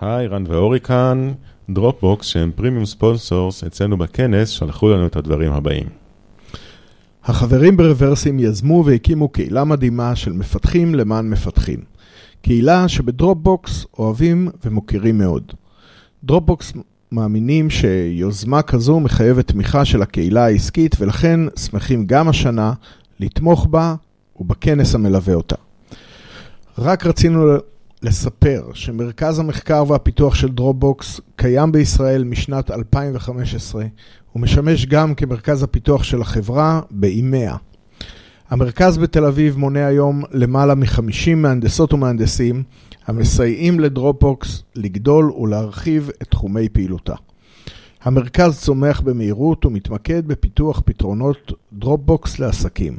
היי, רן ואורי כאן, Dropbox שהם premium sponsors אצלנו בכנס שלחו לנו את הדברים הבאים. החברים ב Reversim יזמו והקימו קהילה מדהימה של מפתחים למען מפתחים. קהילה שב Dropbox אוהבים ומוקירים מאוד. Dropbox מאמינים שיוזמה כזו מחייבת תמיכה של הקהילה העסקית ולכן שמחים גם השנה לתמוך בה ובכנס המלווה אותה. רק רצינו לספר שמרכז המחקר והפיתוח של Dropbox קיים בישראל משנת 2015 ומשמש גם כמרכז הפיתוח של החברה ב EMEA. המרכז בתל אביב מונה היום למעלה מ-50 מהנדסות ומהנדסים המסייעים ל Dropbox לגדול ולהרחיב את תחומי פעילותה. המרכז צומח במהירות ומתמקד בפיתוח פתרונות Dropbox לעסקים.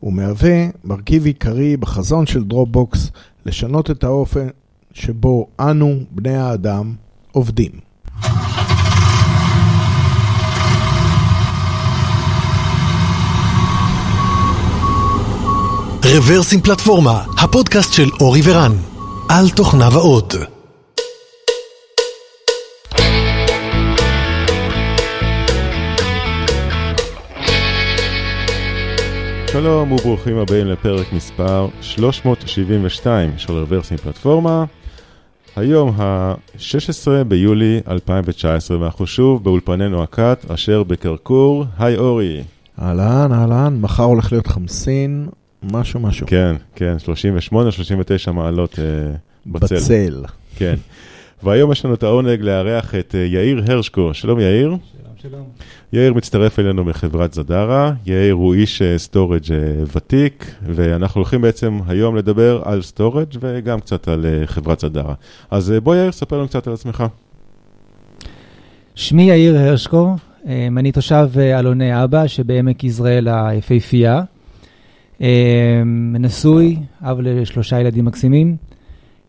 הוא מהווה מרכיב עיקרי בחזון של Dropbox לשנות את האופן שבו אנו, בני האדם, עובדים. רברס עם פלטפורמה, הפודקאסט של אורי ורן, על תוכנה ועוד. שלום וברוכים הבאים לפרק מספר 372 של רוורסים פלטפורמה. היום ה-16 ביולי 2019 ואנחנו שוב באולפנינו הקאט אשר בקרקור. היי אורי. אהלן, אהלן, מחר הולך להיות חמסין, משהו משהו. כן, כן, 38-39 מעלות אה, בצל. בצל. כן. והיום יש לנו את העונג לארח את אה, יאיר הרשקו. שלום יאיר. שלום. יאיר מצטרף אלינו מחברת Zadara, יאיר הוא איש storage ותיק, ואנחנו הולכים בעצם היום לדבר על storage וגם קצת על אה, חברת Zadara. אז אה, בוא יאיר, ספר לנו קצת על עצמך. שמי יאיר הרשקו, אה, אני תושב אה, אלוני אבא שבעמק יזרעאל היפהפייה. אה, נשוי, אב לשלושה ילדים מקסימים, אה,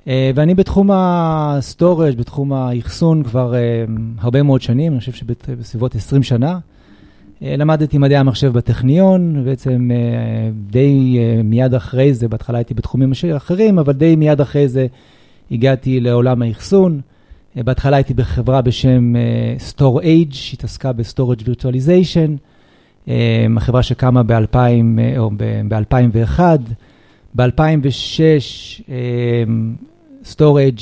ואני בתחום ה storage, בתחום האחסון כבר אה, הרבה מאוד שנים, אני חושב שבסביבות 20 שנה. אה, למדתי מדעי המחשב בטכניון, בעצם אה, די אה, מיד אחרי זה, בהתחלה הייתי בתחומים אחרים, אבל די מיד אחרי זה הגעתי לעולם האחסון. אה, בהתחלה הייתי בחברה בשם אה, StoreAge, שהתעסקה ב-Storage Virtualization, אה, החברה שקמה ב-2000 אה, או ב-2001. ב-2006 StoreAge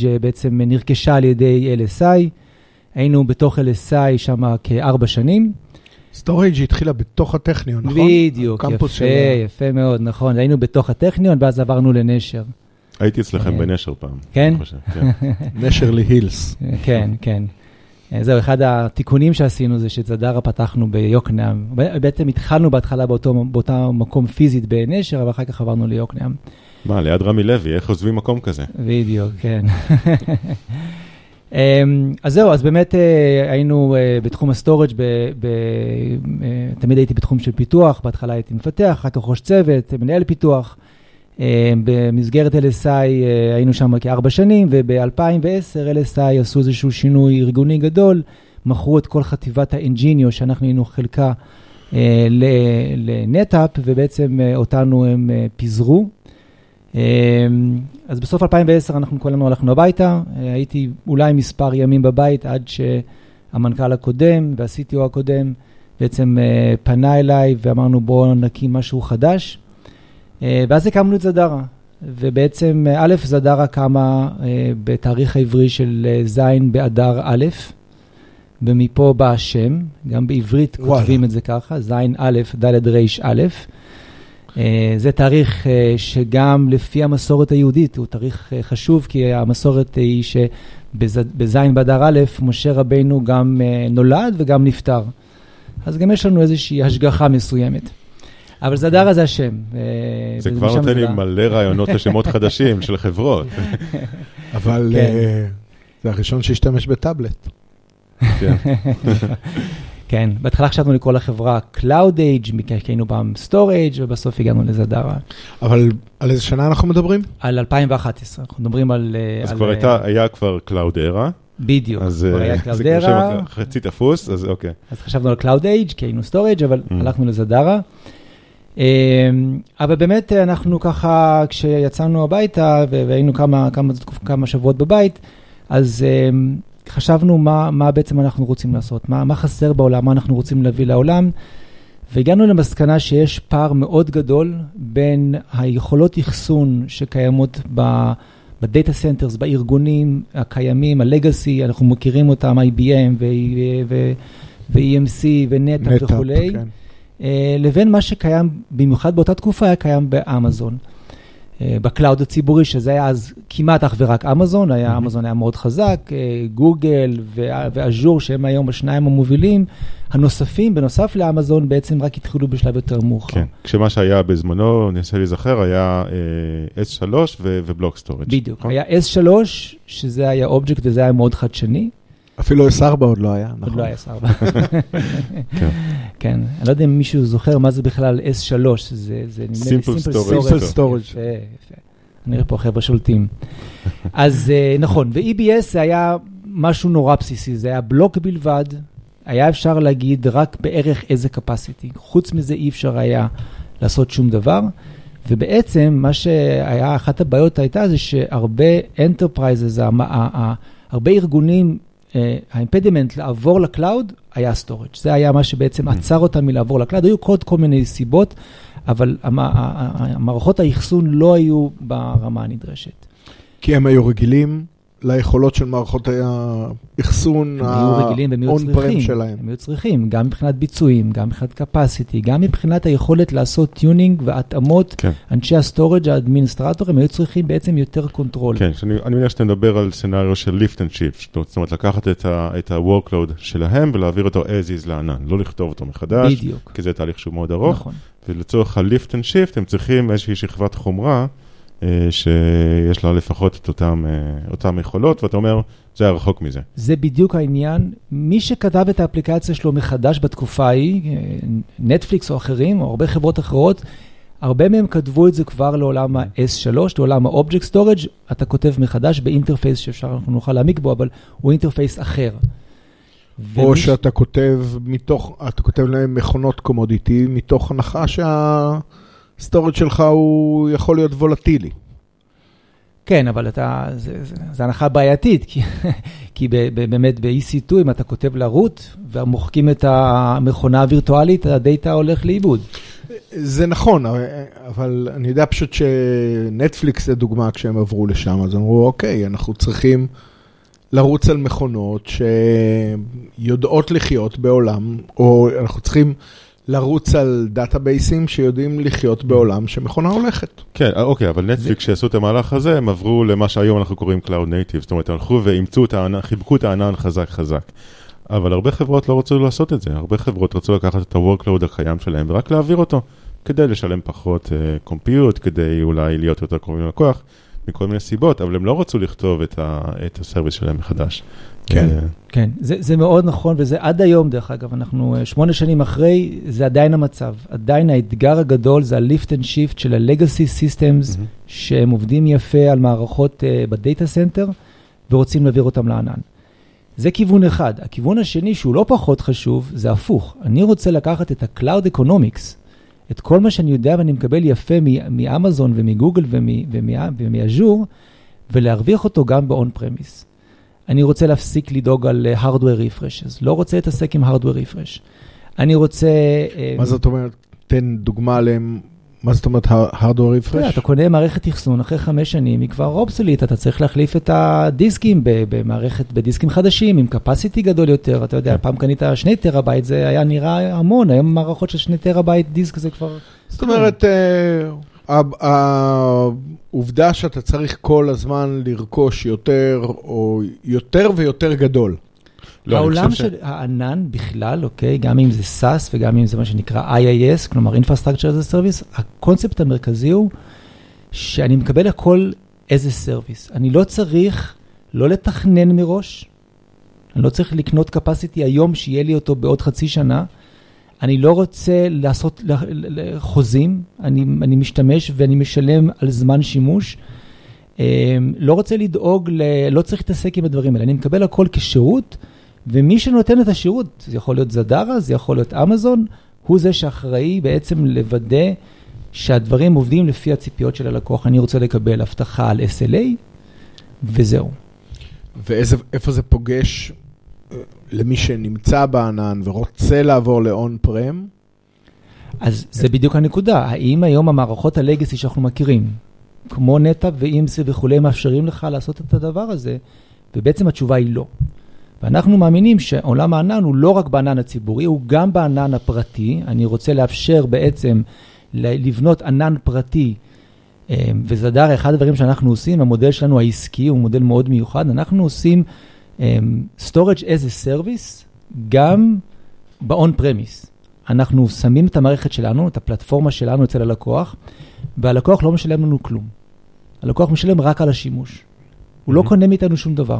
אה, בעצם נרכשה על ידי LSI, היינו בתוך LSI שם כארבע שנים. StoreAge התחילה בתוך הטכניון, נכון? בדיוק, יפה, של- יפה מאוד, נכון. היינו בתוך הטכניון ואז עברנו לנשר. הייתי אצלכם אה, בנשר פעם. כן? כן. נשרלי הילס. כן, כן. אה, זהו, אחד התיקונים שעשינו זה שאת Zadara פתחנו ביוקנעם. בעצם התחלנו בהתחלה באותו, באותה מקום פיזית בנשר, אבל אחר כך עברנו ליוקנעם. מה, ליד רמי לוי, איך עוזבים מקום כזה? בדיוק, כן. אמ, אז זהו, אז באמת אה, היינו אה, בתחום ה storage, אה, תמיד הייתי בתחום של פיתוח, בהתחלה הייתי מפתח, אחר כך ראש צוות, מנהל פיתוח. אה, במסגרת LSI היינו שם כארבע שנים, וב-2010 LSI עשו איזשהו שינוי ארגוני גדול, מכרו את כל חטיבת ה Engenio, שאנחנו היינו חלקה לנטאפ, ובעצם אותנו הם פיזרו. אמ, אז בסוף 2010 אנחנו כולנו הלכנו הביתה, אה, הייתי אולי מספר ימים בבית עד שהמנכ"ל הקודם וה-CTO הקודם בעצם אה, פנה אליי ואמרנו בואו נקים משהו חדש. אה, ואז הקמנו את זדרה, ובעצם א', זדרה קמה בתאריך העברי של ז' באדר א', ומפה בא השם, גם בעברית וואלה. כותבים את זה ככה, ז' א', ד' ר' א'. אה, זה תאריך אה, שגם לפי המסורת היהודית הוא תאריך אה, חשוב, כי המסורת היא שבז' באדר א', משה רבינו גם נולד וגם נפטר. אז גם יש לנו איזושהי השגחה מסוימת. אבל זדרה זה השם. זה כבר נותן לי. מלא רעיונות לשמות חדשים של חברות. אבל כן. זה הראשון שהשתמש בטאבלט. כן. בהתחלה חשבנו לקרוא לחברה Cloud Age, כי היינו פעם Storage, ובסוף הגענו לזדרה. אבל על איזה שנה אנחנו מדברים? על 2011, אנחנו מדברים על... אה, אז על, כבר אה, הייתה, היה כבר Cloud Era, בדיוק, אז כבר היה אה, זה כבר קלאודרה, שם חצי תפוס, אז אוקיי. אז חשבנו על Cloud Age, כי היינו Storage, אבל Mm. הלכנו לזדרה. אה, אבל באמת אנחנו ככה, כשיצאנו הביתה, והיינו כמה, כמה, כמה שבועות בבית, אז אה, חשבנו מה, מה בעצם אנחנו רוצים לעשות, מה, מה חסר בעולם, מה אנחנו רוצים להביא לעולם, והגענו למסקנה שיש פער מאוד גדול בין היכולות אחסון שקיימות ב... ב data centers, בארגונים הקיימים, ה legacy, אנחנו מכירים אותם, IBM ו-EMC ו NetApp וכולי, כן. אה, לבין מה שקיים, במיוחד באותה תקופה, היה קיים באמזון. אה, ב cloud הציבורי, שזה היה אז כמעט אך ורק אמזון, היה, אמזון היה מאוד חזק, אה, גוגל ואז'ור, שהם היום השניים המובילים, הנוספים, בנוסף לאמזון, בעצם רק התחילו בשלב יותר מאוחר. כן, כשמה שהיה בזמנו, אני אנסה להיזכר, היה uh, S3 ו block storage. בדיוק, נכון? היה S3, שזה היה אובייקט וזה היה מאוד חדשני. אפילו EFS עוד לא היה, נכון? עוד לא היה EFS. כן. כן, אני לא יודע אם מישהו זוכר מה זה בכלל S3, זה simple storage. Simple storage. יפה. נראה פה חבר'ה שולטים. אז uh, נכון, ו-EBS זה היה משהו נורא בסיסי, זה היה בלוק בלבד, היה אפשר להגיד רק בערך איזה capacity. חוץ מזה אי אפשר היה לעשות שום דבר. ובעצם מה שהיה, אחת הבעיות הייתה זה שהרבה enterprises, הרבה ארגונים, אה, ה impediment לעבור ל cloud היה storage. זה היה מה שבעצם mm. עצר אותם מלעבור ל cloud. היו עוד כל מיני סיבות, אבל המערכות האחסון לא היו ברמה הנדרשת. כי הם היו רגילים ליכולות של מערכות האחסון ה-on-prem שלהם. הם היו צריכים, גם מבחינת ביצועים, גם מבחינת capacity, גם מבחינת היכולת לעשות tuning והתאמות. כן. אנשי ה storage האדמיניסטרטורים היו צריכים בעצם יותר control. כן, שאני, אני מניח שאתה מדבר על סצנריו של lift and shift, זאת אומרת לקחת את ה-workload שלהם ולהעביר אותו as is לענן, לא לכתוב אותו מחדש. בדיוק. כי זה תהליך שהוא מאוד ארוך. נכון. ולצורך ה-lift and shift הם צריכים איזושהי שכבת חומרה. אה, שיש לה לפחות את אותם, אה, אותם יכולות, ואתה אומר, זה היה רחוק מזה. זה בדיוק העניין. מי שכתב את האפליקציה שלו מחדש בתקופה ההיא, אה, נטפליקס או אחרים, או הרבה חברות אחרות, הרבה מהם כתבו את זה כבר לעולם ה-S3, לעולם ה-Object Storage, אתה כותב מחדש ב interface שאפשר, אנחנו נוכל להעמיק בו, אבל הוא interface אחר. או ומיש... שאתה כותב מתוך, אתה כותב להם מכונות commodity, מתוך הנחה שה... ה storage שלך הוא יכול להיות וולטילי. כן, אבל אתה, זה, זה, זה הנחה בעייתית, כי, כי ב, ב, באמת ב-EC2, אם אתה כותב ל root ומוחקים את המכונה הווירטואלית, הדאטה הולך לאיבוד. זה נכון, אבל אני יודע פשוט שנטפליקס זה דוגמה כשהם עברו לשם, אז אמרו, אוקיי, אנחנו צריכים לרוץ על מכונות שיודעות לחיות בעולם, או אנחנו צריכים לרוץ על דאטאבייסים שיודעים לחיות בעולם שמכונה הולכת. כן, אוקיי, אבל נטפליקס שעשו את המהלך הזה, הם עברו למה שהיום אנחנו קוראים Cloud Native, זאת אומרת, הלכו ואימצו את הענן, חיבקו את הענן חזק חזק. אבל הרבה חברות לא רצו לעשות את זה, הרבה חברות רצו לקחת את ה-workload הקיים שלהם ורק להעביר אותו, כדי לשלם פחות compute, uh, כדי אולי להיות יותר קרובים ללקוח, מכל מיני סיבות, אבל הם לא רצו לכתוב את, ה- את ה service שלהם מחדש. כן, כן, זה, זה מאוד נכון, וזה עד היום, דרך אגב, אנחנו אה, שמונה שנים אחרי, זה עדיין המצב. עדיין האתגר הגדול זה ה-lift and shift של ה-legacy systems, mm-hmm. שהם עובדים יפה על מערכות uh, ב data center, ורוצים להעביר אותם לענן. זה כיוון אחד. הכיוון השני, שהוא לא פחות חשוב, זה הפוך. אני רוצה לקחת את ה-Cloud Economics, את כל מה שאני יודע ואני מקבל יפה מאמזון ומגוגל ומאז'ור, ולהרוויח אותו גם ב-on premise. אני רוצה להפסיק לדאוג על אה, hardware refreshes, לא רוצה להתעסק עם hardware refresh. אני רוצה... אה, מה זאת אומרת? תן דוגמה עליהם. מה זאת אומרת hardware refresh? אתה קונה מערכת אחסון אחרי חמש שנים, היא כבר obsolete, אתה צריך להחליף את הדיסקים במערכת, בדיסקים חדשים, עם capacity גדול יותר, אתה יודע, כן. פעם קנית שני טראבייט, זה היה נראה המון, היום מערכות של שני טראבייט דיסק זה כבר... זאת אומרת, אה, העובדה שאתה צריך כל הזמן לרכוש יותר, או יותר ויותר גדול. לא, העולם של ש... הענן בכלל, אוקיי, גם אם זה SaaS וגם אם זה מה שנקרא IaaS, כלומר Infrastructure as a Service, הקונספט המרכזי הוא שאני מקבל הכל איזה סרוויס. אני לא צריך לא לתכנן מראש, אני לא צריך לקנות capacity היום שיהיה לי אותו בעוד חצי שנה. אני לא רוצה לעשות חוזים, אני, אני משתמש ואני משלם על זמן שימוש. אמ, לא רוצה לדאוג, ל, לא צריך להתעסק עם הדברים האלה, אני מקבל הכל כשירות, ומי שנותן את השירות, זה יכול להיות זדרה, זה יכול להיות אמזון, הוא זה שאחראי בעצם לוודא שהדברים עובדים לפי הציפיות של הלקוח. אני רוצה לקבל הבטחה על SLA, וזהו. ואיפה זה פוגש אה, למי שנמצא בענן ורוצה לעבור לאון פרם? אז זה בדיוק הנקודה. האם היום המערכות הלגסי שאנחנו מכירים, כמו נטע ואימסי וכולי, מאפשרים לך לעשות את הדבר הזה? ובעצם התשובה היא לא. ואנחנו מאמינים שעולם הענן הוא לא רק בענן הציבורי, הוא גם בענן הפרטי. אני רוצה לאפשר בעצם לבנות ענן פרטי, אה, וזה דר אחד הדברים שאנחנו עושים, המודל שלנו העסקי הוא מודל מאוד מיוחד, אנחנו עושים storage as a service גם ב-on premise. אנחנו שמים את המערכת שלנו, את הפלטפורמה שלנו אצל הלקוח, והלקוח לא משלם לנו כלום. הלקוח משלם רק על השימוש. הוא לא mm-hmm. קונה מאיתנו שום דבר.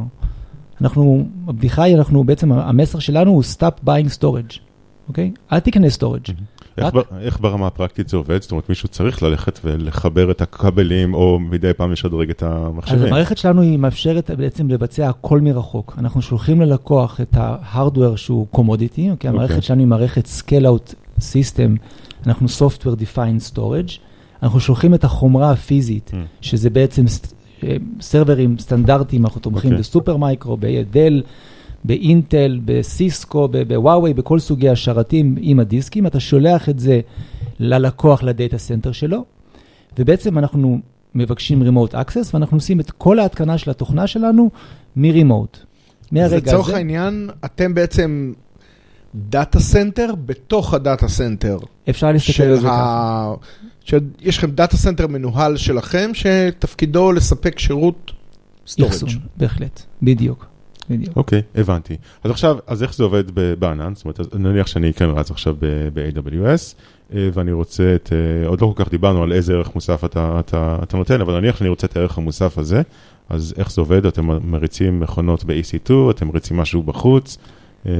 אנחנו, הבדיחה היא, אנחנו בעצם, המסר שלנו הוא stop buying storage, אוקיי? אל תקנה storage. איך, רק... איך ברמה הפרקטית זה עובד? זאת אומרת, מישהו צריך ללכת ולחבר את הכבלים, או מדי פעם לשדרג את המחשבים. אז המערכת שלנו היא מאפשרת בעצם לבצע הכל מרחוק. אנחנו שולחים ללקוח את ההארדוור שהוא קומודיטי, אוקיי? המערכת okay. אוקיי. שלנו היא מערכת scale-out system, אנחנו software defined storage. אנחנו שולחים את החומרה הפיזית, mm. שזה בעצם סרברים סטנדרטיים, אנחנו תומכים okay. אוקיי. בסופר מייקרו, בדל, באינטל, בסיסקו, בוואווי, בכל סוגי השרתים עם הדיסקים, אתה שולח את זה ללקוח, ל data center שלו, ובעצם אנחנו מבקשים remote access, ואנחנו עושים את כל ההתקנה של התוכנה שלנו מ-remote. מהרגע הזה... לצורך העניין, אתם בעצם data center בתוך ה data center. אפשר להסתכל על זה ככה. שיש לכם data center מנוהל שלכם, שתפקידו לספק שירות storage. בהחלט, בדיוק. בדיוק. אוקיי, okay, הבנתי. אז עכשיו, אז איך זה עובד בענן? זאת אומרת, נניח שאני כן רץ עכשיו ב-AWS, אה, ואני רוצה את, אה, עוד לא כל כך דיברנו על איזה ערך מוסף אתה, אתה, אתה נותן, אבל נניח שאני רוצה את הערך המוסף הזה, אז איך זה עובד? אתם מריצים מכונות ב-EC2, אתם מריצים משהו בחוץ? אה,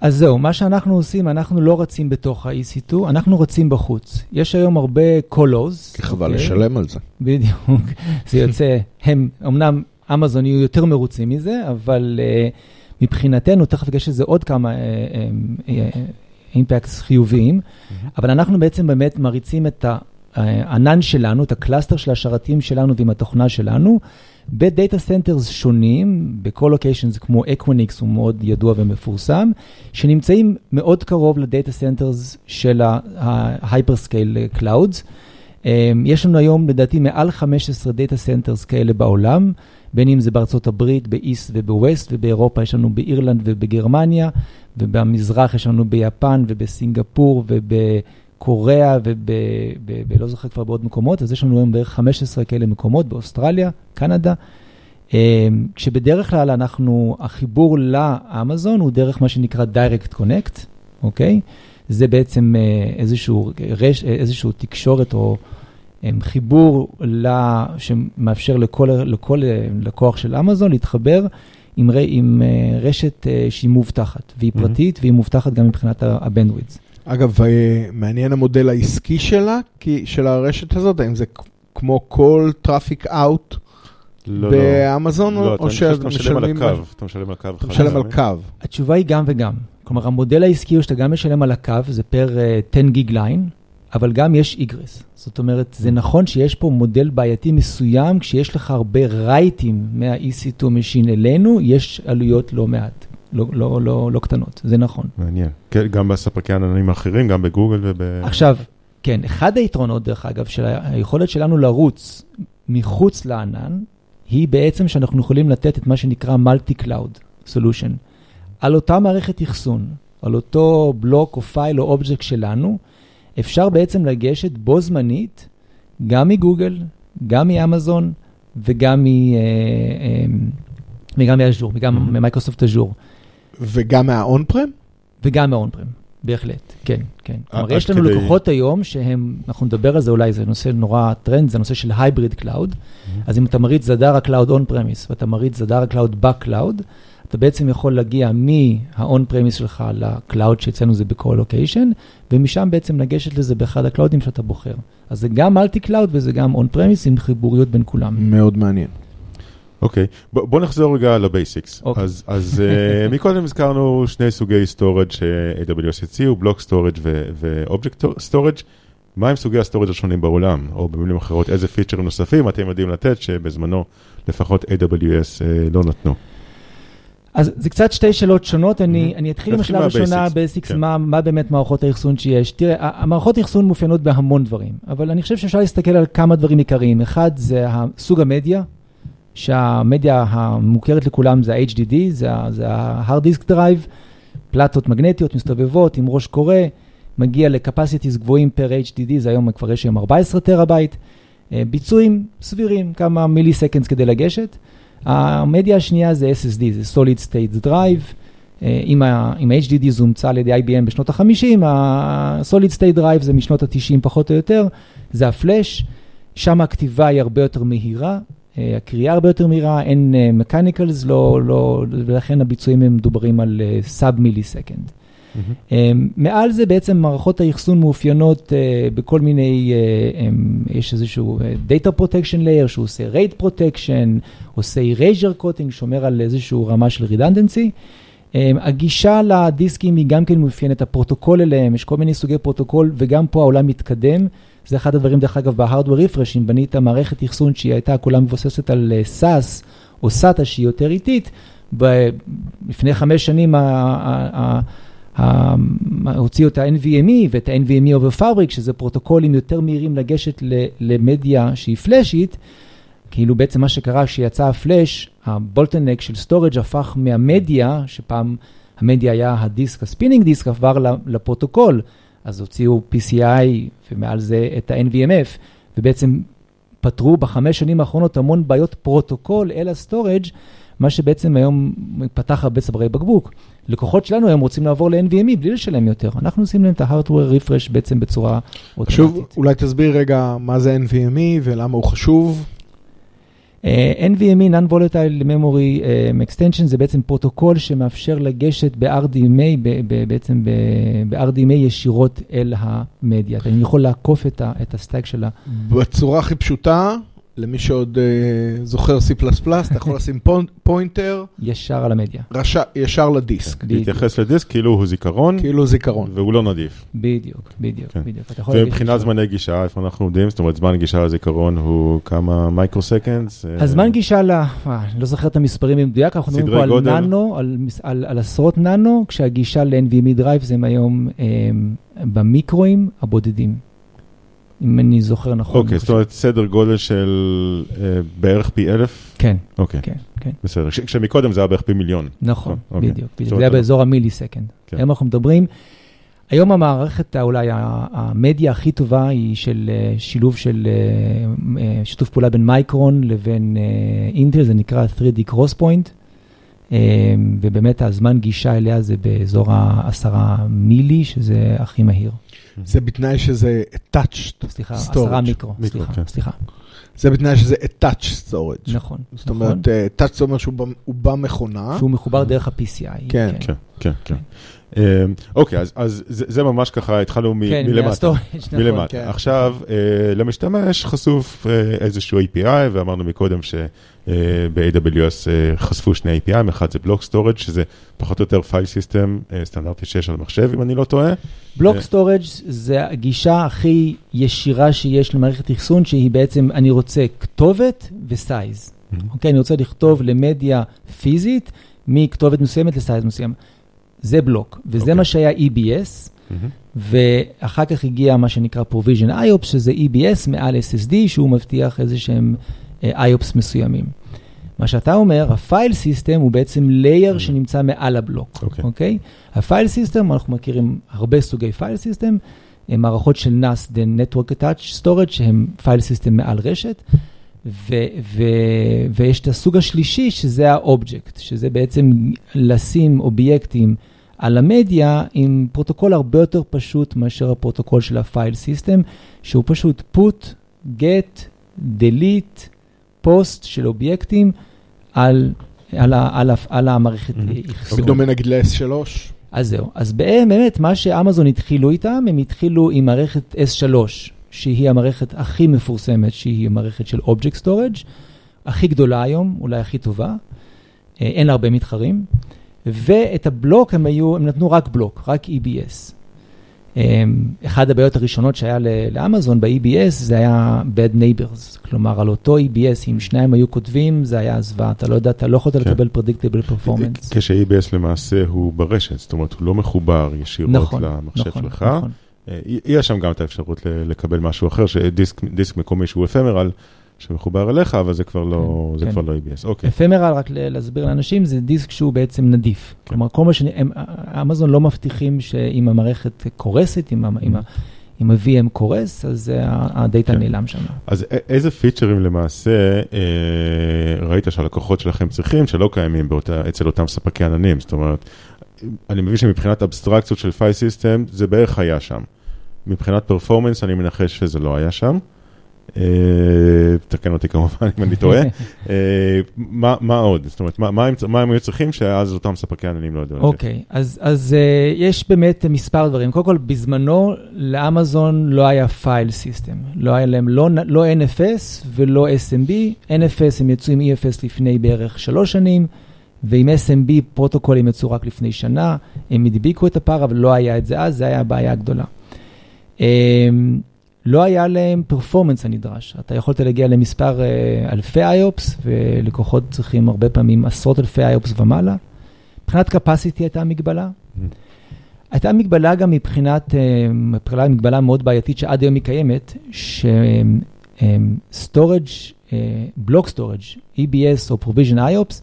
אז זהו, מה שאנחנו עושים, אנחנו לא רצים בתוך ה-EC2, אנחנו רצים בחוץ. יש היום הרבה colos. כי חבל okay. אוקיי? לשלם על זה. בדיוק, זה יוצא, הם, אמנם אמזון יהיו יותר מרוצים מזה, אבל uh, מבחינתנו, תכף יש לזה עוד כמה impacts uh, uh, חיוביים, mm-hmm. אבל אנחנו בעצם באמת מריצים את הענן שלנו, את ה cluster של השרתים שלנו ועם התוכנה שלנו, ב data centers שונים, ב colocations כמו אקווניקס הוא מאוד ידוע ומפורסם, שנמצאים מאוד קרוב ל data centers של ה-hyperscale clouds. יש לנו היום לדעתי מעל 15 data centers כאלה בעולם, בין אם זה בארצות הברית, ב East וב West, ובאירופה יש לנו באירלנד ובגרמניה, ובמזרח יש לנו ביפן ובסינגפור וב... קוריאה ולא זוכר כבר בעוד מקומות, אז יש לנו היום בערך 15 כאלה מקומות באוסטרליה, קנדה. אה, כשבדרך כלל אנחנו, החיבור לאמזון הוא דרך מה שנקרא Direct Connect, אוקיי? זה בעצם אה, איזשהו, רש, איזשהו תקשורת או אה, חיבור לה, שמאפשר לכל, לכל לקוח של אמזון להתחבר עם, עם רשת שהיא מובטחת, והיא פרטית, mm-hmm. והיא מובטחת גם מבחינת הבנדווידס. אגב, אה, מעניין המודל העסקי שלה, של הרשת הזאת, האם זה כמו כל traffic out לא, באמזון, לא, או שאתה משלם על הקו, אתה משלם על קו. אתה משלם על קו. התשובה היא גם וגם. כלומר, המודל העסקי הוא שאתה גם משלם על הקו, זה per 10 gig line, אבל גם יש egress. זאת אומרת, זה נכון שיש פה מודל בעייתי מסוים, כשיש לך הרבה רייטים מה-EC2 Machine אלינו, יש עלויות לא מעט. לא, לא, לא, לא קטנות, זה נכון. מעניין. כן, גם בספקי העננים האחרים, גם בגוגל וב... עכשיו, כן, אחד היתרונות, דרך אגב, של היכולת שלנו לרוץ מחוץ לענן, היא בעצם שאנחנו יכולים לתת את מה שנקרא Multi-Cloud Solution. על אותה מערכת אחסון, על אותו בלוק או פייל או אובייקט שלנו, אפשר בעצם לגשת בו זמנית, גם מגוגל, גם מאמזון וגם, מ, אה, אה, וגם מ Azure, וגם mm-hmm. מ Microsoft Azure. וגם מה on-prem? וגם מה on-prem, בהחלט, כן, כן. כלומר, יש לנו כדי... לקוחות היום שהם, אנחנו נדבר על זה אולי, זה נושא נורא טרנד, זה נושא של hybrid cloud. Mm-hmm. אז אם אתה מריץ Zadara Cloud on-premise ואתה מריץ Zadara Cloud ב cloud, אתה בעצם יכול להגיע מה on-premise שלך ל cloud, שאצלנו זה בכל location, ומשם בעצם לגשת לזה באחד ה cloud ים שאתה בוחר. אז זה גם cloud וזה גם on-premise עם חיבוריות בין כולם. מאוד מעניין. אוקיי, okay. בוא נחזור רגע ל basics. Okay. אז, אז uh, מקודם הזכרנו שני סוגי storage ש-AWS הציעו, block storage ו object storage. מה הם סוגי ה storage השונים בעולם? או במילים אחרות, איזה פיצ'רים נוספים אתם יודעים לתת שבזמנו לפחות AWS אה, לא נתנו? אז זה קצת שתי שאלות שונות, אני, אני אתחיל עם השאלה הראשונה, basics, כן. מה, מה באמת מערכות האחסון שיש. תראה, המערכות האחסון מאופיינות בהמון דברים, אבל אני חושב שאפשר להסתכל על כמה דברים עיקריים. אחד, זה סוג המדיה, שהמדיה המוכרת לכולם זה ה-HDD, זה זה ה-hard disk drive, פלטות מגנטיות מסתובבות עם ראש קורא, מגיע ל-capacities גבוהים פר HDD, זה היום כבר יש היום 14 טראבייט, אה, ביצועים סבירים, כמה milliseconds כדי לגשת. המדיה השנייה זה SSD, זה Solid State Drive. אה, אם ה-HDD זה הומצא על ידי IBM בשנות ה-50, ה-Solid State Drive זה משנות ה-90 פחות או יותר, זה הפלאש, שם הכתיבה היא הרבה יותר מהירה, אה, הקריאה הרבה יותר מהירה, אין מקניקלס, לא, לא, ולכן הביצועים הם מדוברים על סאב מילי סקנד. Um, מעל זה בעצם מערכות האחסון מאופיינות uh, בכל מיני, um, יש איזשהו Data Protection Layer שהוא עושה Rate Protection, עושה Erasure Coding, שומר על איזשהו רמה של Redundancy. הגישה לדיסקים היא גם כן מאופיינת, הפרוטוקול אליהם, יש כל מיני סוגי פרוטוקול, וגם פה העולם מתקדם. זה אחד הדברים, דרך אגב, ב-Hardware Refresh, אם בנית מערכת אחסון שהיא הייתה כולה מבוססת על SAS או SATA שהיא יותר איטית, ב- לפני חמש שנים ה- ה- ה- הוציאו את ה-NVMe ואת ה-NVMe over Fabric, שזה פרוטוקולים יותר מהירים לגשת למדיה שהיא פלאשית, כאילו בעצם מה שקרה כשיצא ה flash, ה bottleneck של storage הפך מהמדיה, שפעם המדיה היה הדיסק, ה spinning disk, עבר לפרוטוקול, אז הוציאו PCI ומעל זה את ה-NVMF, ובעצם פתרו בחמש שנים האחרונות המון בעיות פרוטוקול אל ה storage, מה שבעצם היום פתח הרבה צווארי בקבוק. לקוחות שלנו היום רוצים לעבור ל-NVMe בלי לשלם יותר. אנחנו עושים להם את ה-hardware refresh בעצם בצורה אוטומטית. שוב, אולי תסביר רגע מה זה NVMe ולמה הוא חשוב. אה, NVMe, Non-Volatile Memory um, Extension, זה בעצם פרוטוקול שמאפשר לגשת ב-RDMA, ב- ב- בעצם ב-RDMA ישירות אל המדיה. אתה יכול לעקוף את, ה- את ה stack של ה... בצורה הכי פשוטה, למי שעוד אה, זוכר C++, אתה יכול לשים pointer ישר על המדיה. ישר, ישר לדיסק, בדיוק. להתייחס לדיסק כאילו הוא זיכרון, כאילו זיכרון. והוא לא נדיף. בדיוק, בדיוק, כן. בדיוק. אתה יכול להגיד ומבחינת. זמני גישה, איפה אנחנו עומדים? זאת אומרת, זמן גישה לזיכרון הוא כמה microseconds? הזמן גישה ל... אה, אני לא זוכר את המספרים במדויק, אנחנו מדברים פה על גודל? ננו, על, על, על עשרות ננו, כשהגישה ל-NVMe Drive זה היום אה, במיקרואים הבודדים. אם אני זוכר נכון. אוקיי, זאת. אומרת, סדר גודל של אה, בערך פי אלף? כן, אוקיי, כן, כן. בסדר. כש- כשמקודם זה היה בערך פי מיליון. נכון, אוקיי. בדיוק, בדיוק. זה היה באזור ה millisecond. כן. היום אנחנו מדברים, היום המערכת, אולי המדיה הכי טובה היא של אה, שילוב של אה, אה, שיתוף פעולה בין Micron לבין אינטל, זה נקרא 3D Cross Point, ובאמת הזמן גישה אליה זה באזור העשרה מילי, שזה הכי מהיר. זה בתנאי שזה attached סליחה, storage. עשרה מיקרו, מיקרו, סליחה, כן. סליחה. זה בתנאי שזה attached storage. נכון, זאת נכון. אומרת, אה, attached זה אומר שהוא במכונה. שהוא מחובר דרך ה-PCI. כן. כן, כן, כן. אה, אוקיי, אז- אז זה ממש ככה, התחלנו כן, מלמטה. נכון. מלמטה. כן. עכשיו, אה, למשתמש חשוף אה, איזשהו API, ואמרנו מקודם שב-AWS חשפו שני API, אחד זה block storage, שזה פחות או יותר file system סטנדרטי שיש על מחשב, אם אני לא טועה. בלוק אה. storage זה הגישה הכי ישירה שיש למערכת אחסון, שהיא בעצם, אני רוצה כתובת ו size. אוקיי, אני רוצה לכתוב למדיה פיזית מכתובת מסוימת ל size מסוים. זה בלוק, וזה אוקיי. מה שהיה EBS, מהמם. ואחר כך הגיע מה שנקרא Provision IOPS, שזה EBS מעל SSD, שהוא מבטיח איזה שהם אה, IOPS מסוימים. מה שאתה אומר, ה file system הוא בעצם layer שנמצא מעל הבלוק, אוקיי. אוקיי? ה file system, אנחנו מכירים הרבה סוגי file system, הם מערכות של NAS, the Network Attached Storage, שהם file system מעל רשת, ו- ו- ויש את הסוג השלישי, שזה ה-Object, שזה בעצם לשים אובייקטים על המדיה עם פרוטוקול הרבה יותר פשוט מאשר הפרוטוקול של ה file system, שהוא פשוט put, get, delete, post של אובייקטים על, על, ה- על, ה- על המערכת. אחסון. בדומה נגיד ל-S3. אז זהו, אז באמת, מה שאמזון התחילו איתם, הם התחילו עם מערכת S3, שהיא המערכת הכי מפורסמת, שהיא המערכת של Object Storage, הכי גדולה היום, אולי הכי טובה, אה, אין לה הרבה מתחרים, ואת הבלוק הם היו, הם נתנו רק בלוק, רק EBS. אחד הבעיות הראשונות שהיה לאמזון ב-EBS זה היה bad neighbors, כלומר על אותו EBS, אם שניים היו כותבים, זה היה זוועה, אתה לא יודע, אתה לא יכולת כן. לקבל predictable performance. כש-EBS למעשה הוא ברשת, זאת אומרת, הוא לא מחובר ישירות נכון, למחשב נכון, שלך. נכון. אה, יש שם גם את האפשרות לקבל משהו אחר, שדיסק דיסק מקומי שהוא אפמרל, שמחובר אליך, אבל זה כבר לא, כן, זה כן. כבר לא EBS. אוקיי, ephemeral, רק להסביר לאנשים, זה דיסק שהוא בעצם נדיף. כלומר, כל מה ש... אמזון לא מבטיחים שאם המערכת קורסת, אם ה- אם ה- אם ה-VM קורס, אז ה data כן. נעלם שם. אז איזה פיצ'רים למעשה אה, ראית שהלקוחות שלכם צריכים, שלא קיימים באותה, אצל אותם ספקי עננים? זאת אומרת, אני מבין שמבחינת אבסטרקציות של file system, זה בערך היה שם. מבחינת performance, אני מנחש שזה לא היה שם. אה, תקן אותי כמובן אם אני טועה. אה, מה עוד? זאת אומרת, מה- הם היו צריכים שאז אותם ספקי עננים לא ידעו? אוקיי, אז, uh, יש באמת מספר דברים. קודם כל, בזמנו לאמזון לא היה file system. לא היה להם לא, לא NFS ולא SMB. NFS הם יצאו עם EFS לפני בערך שלוש שנים, ועם SMB פרוטוקול הם יצאו רק לפני שנה. הם הדביקו את הפער, אבל לא היה את זה אז, זה היה הבעיה הגדולה. לא היה להם פרפורמנס הנדרש. אתה יכולת להגיע למספר uh, אלפי איופס, ולקוחות צריכים הרבה פעמים עשרות אלפי איופס ומעלה. מבחינת capacity הייתה מגבלה. הייתה מגבלה גם מבחינת, אה, מבחינת מגבלה מאוד בעייתית שעד היום היא קיימת, ש-storage, block storage, EBS או provision IOPS,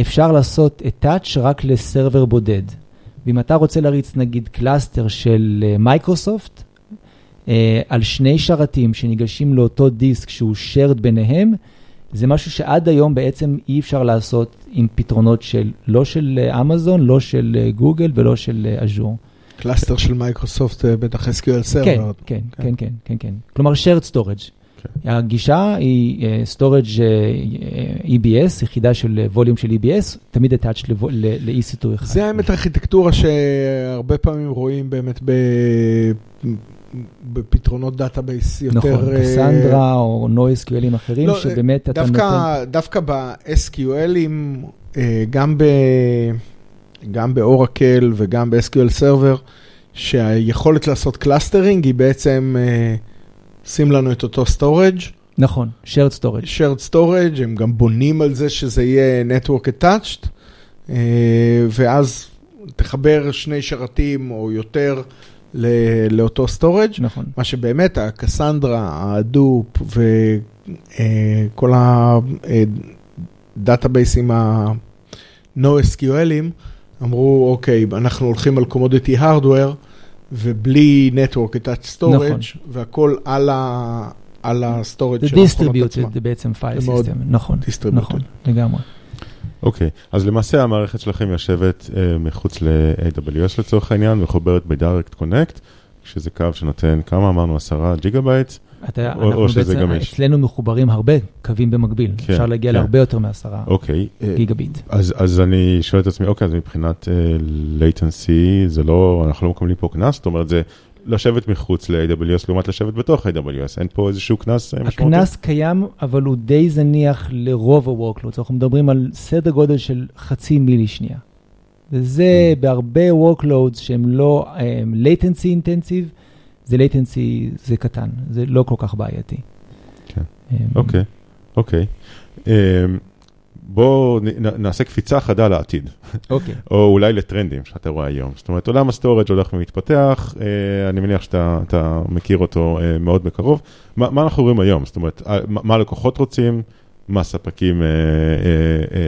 אפשר לעשות attach רק ל server בודד. ואם אתה רוצה להריץ נגיד cluster של אה, מייקרוסופט, אה, על שני שרתים שניגשים לאותו דיסק שהוא shared ביניהם, זה משהו שעד היום בעצם אי אפשר לעשות עם פתרונות של, לא של אה, אמזון, לא של אה, גוגל ולא של אה, Azure. cluster של מייקרוסופט, אה, בטח SQL כן, Server. כן, כן, כן, כן, כן. כלומר, shared storage. כן. הגישה היא אה, storage אה, EBS, יחידה של אה, volume של EBS, תמיד attached לבו- ל- ל-EC2 אחד. זה האמת ארכיטקטורה שהרבה פעמים רואים באמת ב... בפתרונות database יותר... נכון, אה, קסנדרה או NoSQL ים אחרים, לא, שבאמת אתה דווקא, נותן... דווקא ב- SQL ים, אה, גם, ב, גם באורקל וגם ב-SQL Server, שהיכולת לעשות clustering היא בעצם, אה, שים לנו את אותו storage, נכון, shared storage. shared storage, הם גם בונים על זה שזה יהיה network attached, אה, ואז תחבר שני שרתים או יותר לאותו storage. נכון. מה שבאמת, הקסנדרה, ההדופ וכל הדאטאבייסים ה-NoSQLים אמרו, אוקיי, אנחנו הולכים על commodity hardware ובלי network attached storage, נכון. והכל על ה- על זה של המכונות עצמן. distributed, זה בעצם file system, נכון. נכון, לגמרי. אוקיי, אז למעשה המערכת שלכם יושבת אה, מחוץ ל-AWS לצורך העניין, מחוברת ב-Direct Connect, שזה קו שנותן, כמה אמרנו, עשרה giga byte? אתה, או- או שזה בעצם, גמיש. אצלנו מחוברים הרבה קווים במקביל, כן, אפשר להגיע כן. להרבה יותר מעשרה אוקיי. אה, giga bit. אז, אז אני שואל את עצמי, אוקיי, אז מבחינת אה, latency, זה לא, אנחנו לא מקבלים פה קנס? זאת אומרת, זה לשבת מחוץ ל-AWS לעומת לשבת בתוך AWS, אין פה איזשהו קנס אה, משמעותי? הקנס קיים, אבל הוא די זניח לרוב ה-workloads. אנחנו מדברים על סדר גודל של חצי מילי שנייה. וזה Mm. בהרבה workloads שהם לא um, latency intensive, זה latency, זה קטן, זה לא כל כך בעייתי. כן. אמ, אוקיי, אוקיי. בואו נעשה קפיצה חדה לעתיד, אוקיי. או אולי לטרנדים שאתה רואה היום. זאת אומרת, עולם ה storage הולך ומתפתח, אה, אני מניח שאתה אתה מכיר אותו אה, מאוד מקרוב. מה, מה אנחנו רואים היום? זאת אומרת, אה, מה מה הלקוחות רוצים? מה ספקים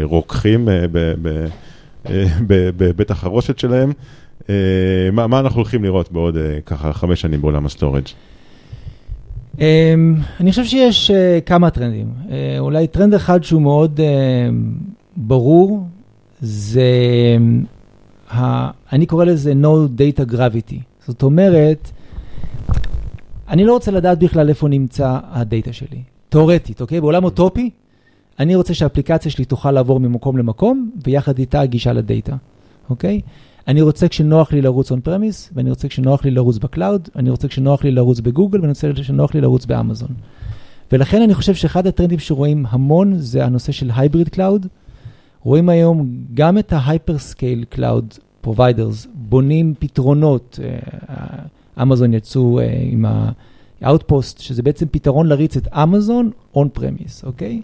רוקחים אה, בבית החרושת שלהם? מה, מה אנחנו הולכים לראות בעוד ככה חמש שנים בעולם ה storage? אמ, אני חושב שיש אה, כמה טרנדים. אה, אולי טרנד אחד שהוא מאוד אה, ברור, זה, אמ, ה, אני קורא לזה No Data Gravity. זאת אומרת, אני לא רוצה לדעת בכלל איפה נמצא ה data שלי. תאורטית, אוקיי? בעולם אוטופי, אני רוצה שהאפליקציה שלי תוכל לעבור ממקום למקום, ויחד איתה גישה ל data, אוקיי? אני רוצה כשנוח לי לרוץ on premise, ואני רוצה כשנוח לי לרוץ ב cloud, אני רוצה כשנוח לי לרוץ בגוגל, ואני רוצה כשנוח לי לרוץ באמזון. ולכן אני חושב שאחד הטרנדים שרואים המון זה הנושא של hybrid cloud. רואים היום גם את ה hyperscale cloud providers בונים פתרונות, אמזון יצאו אה, עם ה-outpost, שזה בעצם פתרון להריץ את אמזון on premise, אוקיי?